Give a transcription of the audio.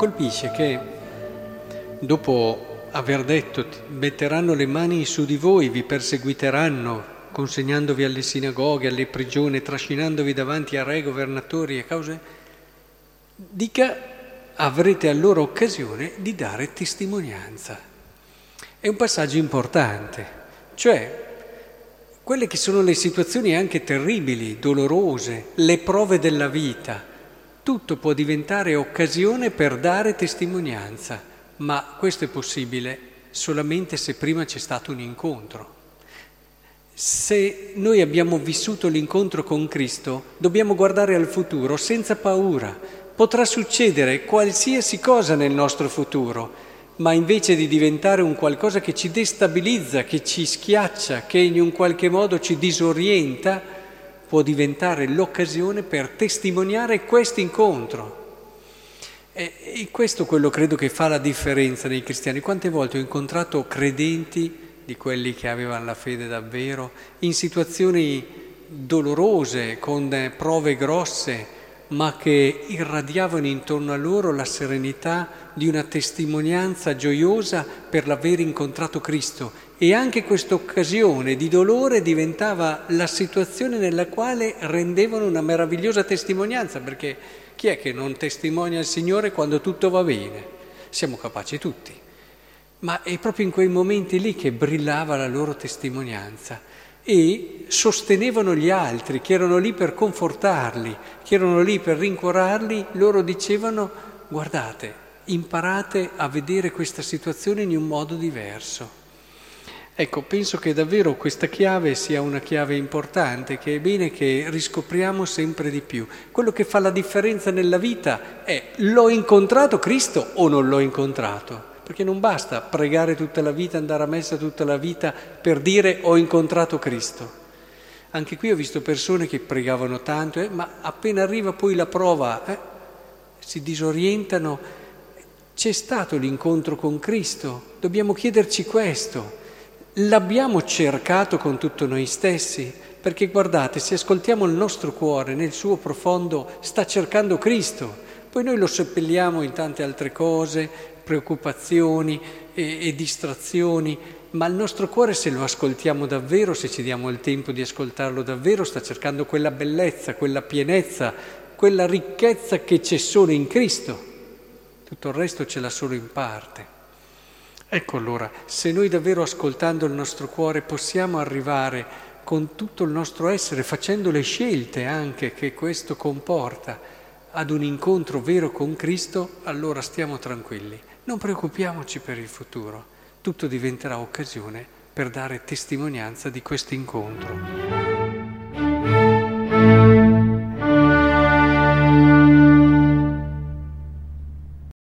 colpisce che dopo aver detto metteranno le mani su di voi, vi perseguiteranno, consegnandovi alle sinagoghe, alle prigioni, trascinandovi davanti a re, governatori e cause, dica avrete allora occasione di dare testimonianza. È un passaggio importante, cioè quelle che sono le situazioni anche terribili, dolorose, le prove della vita, tutto può diventare occasione per dare testimonianza, ma questo è possibile solamente se prima c'è stato un incontro. Se noi abbiamo vissuto l'incontro con Cristo, dobbiamo guardare al futuro senza paura. Potrà succedere qualsiasi cosa nel nostro futuro, ma invece di diventare un qualcosa che ci destabilizza, che ci schiaccia, che in un qualche modo ci disorienta, può diventare l'occasione per testimoniare questo incontro. E, questo quello credo che fa la differenza nei cristiani. Quante volte ho incontrato credenti di quelli che avevano la fede davvero, in situazioni dolorose, con prove grosse, ma che irradiavano intorno a loro la serenità di una testimonianza gioiosa per l'aver incontrato Cristo. E anche questa occasione di dolore diventava la situazione nella quale rendevano una meravigliosa testimonianza, perché chi è che non testimonia il Signore quando tutto va bene? Siamo capaci tutti ma è proprio in quei momenti lì che brillava la loro testimonianza e sostenevano gli altri che erano lì per confortarli, che erano lì per rincuorarli, loro dicevano guardate, imparate a vedere questa situazione in un modo diverso. Ecco, penso che davvero questa chiave sia una chiave importante, che è bene che riscopriamo sempre di più. Quello che fa la differenza nella vita è l'ho incontrato Cristo o non l'ho incontrato? Perché non basta pregare tutta la vita, andare a messa tutta la vita per dire ho incontrato Cristo. Anche qui ho visto persone che pregavano tanto, eh, ma appena arriva poi la prova, eh, si disorientano. C'è stato l'incontro con Cristo, dobbiamo chiederci questo. L'abbiamo cercato con tutto noi stessi? Perché guardate, se ascoltiamo il nostro cuore nel suo profondo, sta cercando Cristo. Poi noi lo seppelliamo in tante altre cose, preoccupazioni e, e distrazioni, ma il nostro cuore se lo ascoltiamo davvero, se ci diamo il tempo di ascoltarlo davvero, sta cercando quella bellezza, quella pienezza, quella ricchezza che c'è solo in Cristo. Tutto il resto ce l'ha solo in parte. Ecco allora, se noi davvero ascoltando il nostro cuore possiamo arrivare con tutto il nostro essere, facendo le scelte anche che questo comporta, ad un incontro vero con Cristo, allora stiamo tranquilli. Non preoccupiamoci per il futuro, tutto diventerà occasione per dare testimonianza di questo incontro.